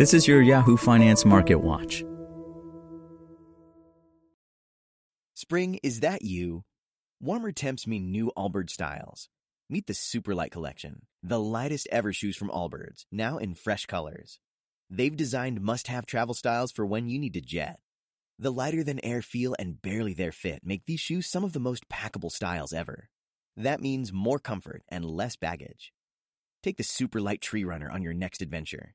This is your Yahoo Finance Market Watch. Spring, is that you? Warmer temps mean new Allbirds styles. Meet the Superlight Collection, the lightest ever shoes from Allbirds, now in fresh colors. They've designed must have travel styles for when you need to jet. The lighter than air feel and barely there fit make these shoes some of the most packable styles ever. That means more comfort and less baggage. Take the Superlight Tree Runner on your next adventure.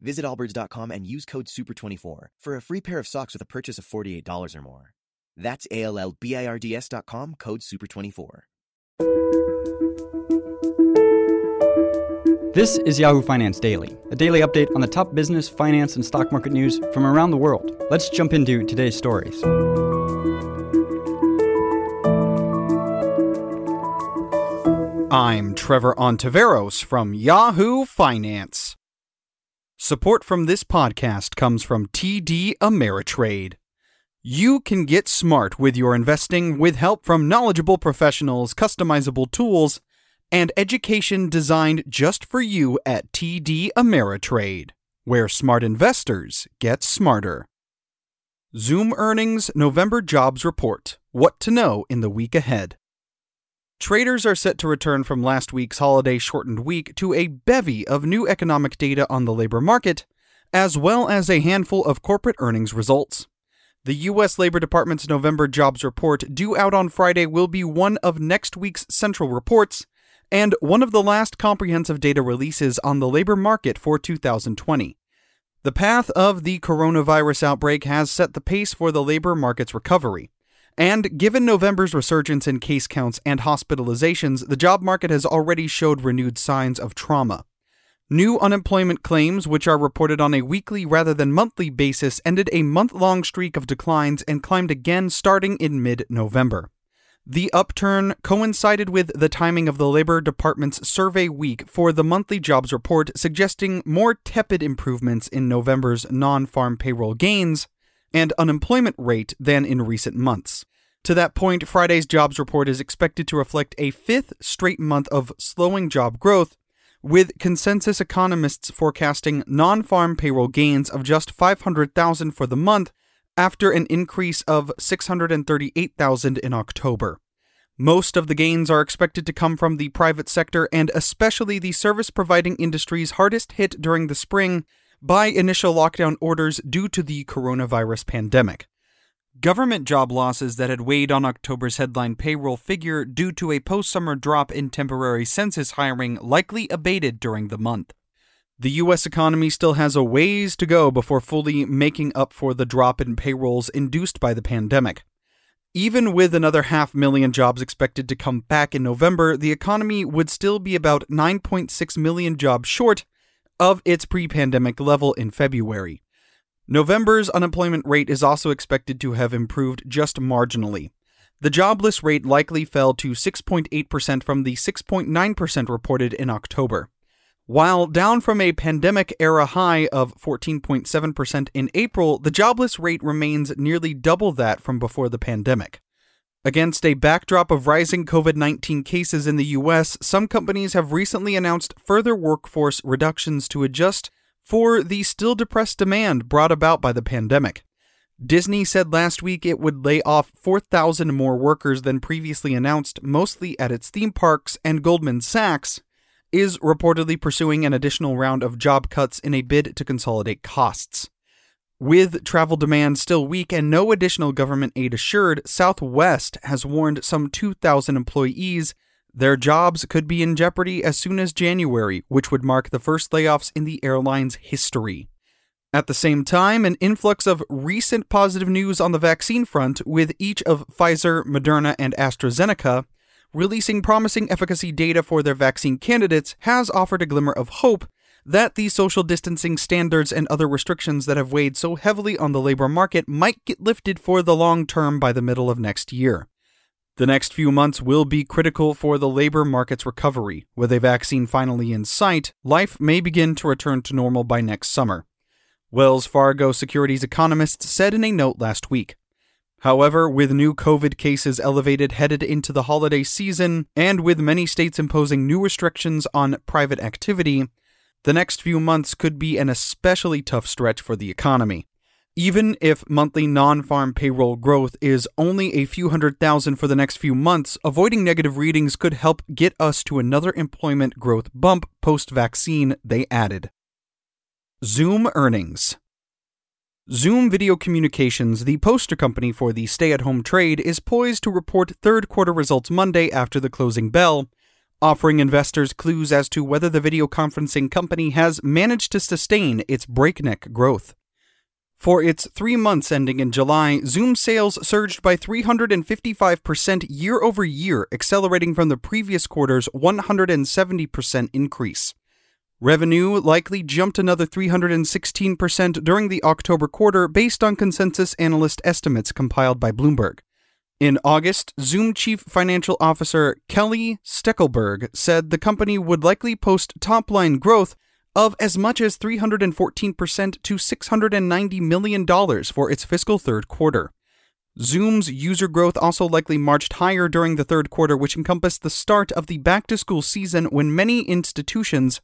Visit allbirds.com and use code SUPER24 for a free pair of socks with a purchase of $48 or more. That's A L L B I R D S.com, code SUPER24. This is Yahoo Finance Daily, a daily update on the top business, finance, and stock market news from around the world. Let's jump into today's stories. I'm Trevor Ontiveros from Yahoo Finance. Support from this podcast comes from TD Ameritrade. You can get smart with your investing with help from knowledgeable professionals, customizable tools, and education designed just for you at TD Ameritrade, where smart investors get smarter. Zoom Earnings November Jobs Report What to Know in the Week Ahead. Traders are set to return from last week's holiday shortened week to a bevy of new economic data on the labor market, as well as a handful of corporate earnings results. The U.S. Labor Department's November jobs report, due out on Friday, will be one of next week's central reports and one of the last comprehensive data releases on the labor market for 2020. The path of the coronavirus outbreak has set the pace for the labor market's recovery. And given November's resurgence in case counts and hospitalizations, the job market has already showed renewed signs of trauma. New unemployment claims, which are reported on a weekly rather than monthly basis, ended a month long streak of declines and climbed again starting in mid November. The upturn coincided with the timing of the Labor Department's survey week for the monthly jobs report, suggesting more tepid improvements in November's non farm payroll gains and unemployment rate than in recent months. To that point, Friday's jobs report is expected to reflect a fifth straight month of slowing job growth, with consensus economists forecasting non farm payroll gains of just 500,000 for the month after an increase of 638,000 in October. Most of the gains are expected to come from the private sector and especially the service providing industries hardest hit during the spring by initial lockdown orders due to the coronavirus pandemic. Government job losses that had weighed on October's headline payroll figure due to a post summer drop in temporary census hiring likely abated during the month. The U.S. economy still has a ways to go before fully making up for the drop in payrolls induced by the pandemic. Even with another half million jobs expected to come back in November, the economy would still be about 9.6 million jobs short of its pre pandemic level in February. November's unemployment rate is also expected to have improved just marginally. The jobless rate likely fell to 6.8% from the 6.9% reported in October. While down from a pandemic era high of 14.7% in April, the jobless rate remains nearly double that from before the pandemic. Against a backdrop of rising COVID 19 cases in the US, some companies have recently announced further workforce reductions to adjust for the still depressed demand brought about by the pandemic. Disney said last week it would lay off 4,000 more workers than previously announced, mostly at its theme parks, and Goldman Sachs is reportedly pursuing an additional round of job cuts in a bid to consolidate costs. With travel demand still weak and no additional government aid assured, Southwest has warned some 2,000 employees their jobs could be in jeopardy as soon as January, which would mark the first layoffs in the airline's history. At the same time, an influx of recent positive news on the vaccine front, with each of Pfizer, Moderna, and AstraZeneca releasing promising efficacy data for their vaccine candidates has offered a glimmer of hope that the social distancing standards and other restrictions that have weighed so heavily on the labor market might get lifted for the long term by the middle of next year. The next few months will be critical for the labor market's recovery. With a vaccine finally in sight, life may begin to return to normal by next summer. Wells Fargo Securities economists said in a note last week. However, with new COVID cases elevated headed into the holiday season, and with many states imposing new restrictions on private activity, the next few months could be an especially tough stretch for the economy. Even if monthly non farm payroll growth is only a few hundred thousand for the next few months, avoiding negative readings could help get us to another employment growth bump post vaccine, they added. Zoom earnings. Zoom Video Communications, the poster company for the stay at home trade, is poised to report third quarter results Monday after the closing bell, offering investors clues as to whether the video conferencing company has managed to sustain its breakneck growth. For its three months ending in July, Zoom sales surged by 355% year over year, accelerating from the previous quarter's 170% increase. Revenue likely jumped another 316% during the October quarter based on consensus analyst estimates compiled by Bloomberg. In August, Zoom Chief Financial Officer Kelly Steckelberg said the company would likely post top line growth of as much as 314% to $690 million for its fiscal third quarter. Zoom's user growth also likely marched higher during the third quarter, which encompassed the start of the back to school season when many institutions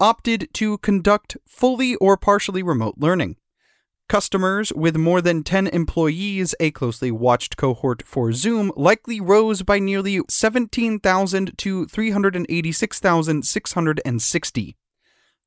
opted to conduct fully or partially remote learning. Customers with more than 10 employees, a closely watched cohort for Zoom, likely rose by nearly 17,000 to 386,660.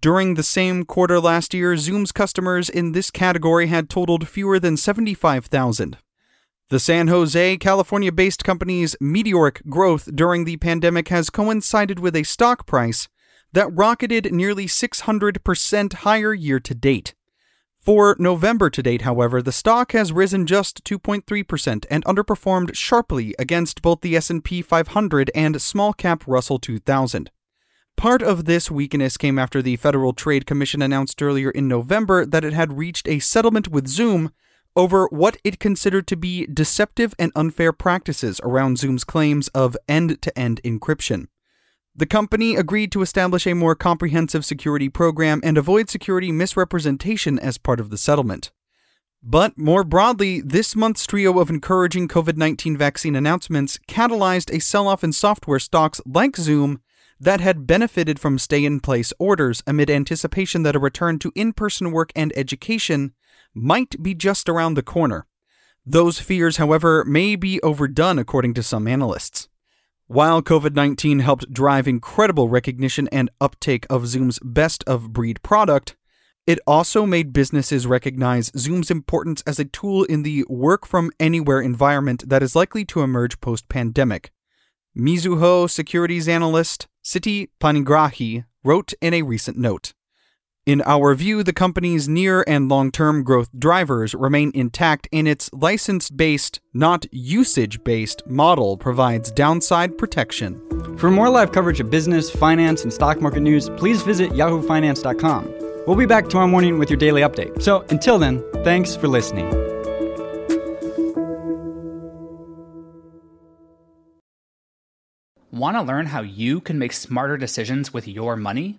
During the same quarter last year, Zoom's customers in this category had totaled fewer than 75,000. The San Jose, California based company's meteoric growth during the pandemic has coincided with a stock price that rocketed nearly 600% higher year to date. For November to date, however, the stock has risen just 2.3% and underperformed sharply against both the S&P 500 and small cap Russell 2000. Part of this weakness came after the Federal Trade Commission announced earlier in November that it had reached a settlement with Zoom over what it considered to be deceptive and unfair practices around Zoom's claims of end to end encryption. The company agreed to establish a more comprehensive security program and avoid security misrepresentation as part of the settlement. But more broadly, this month's trio of encouraging COVID 19 vaccine announcements catalyzed a sell off in software stocks like Zoom that had benefited from stay in place orders amid anticipation that a return to in person work and education might be just around the corner. Those fears, however, may be overdone according to some analysts. While COVID 19 helped drive incredible recognition and uptake of Zoom's best of breed product, it also made businesses recognize Zoom's importance as a tool in the work from anywhere environment that is likely to emerge post pandemic. Mizuho securities analyst Siti Panigrahi wrote in a recent note. In our view, the company's near and long term growth drivers remain intact, and its license based, not usage based, model provides downside protection. For more live coverage of business, finance, and stock market news, please visit yahoofinance.com. We'll be back tomorrow morning with your daily update. So until then, thanks for listening. Want to learn how you can make smarter decisions with your money?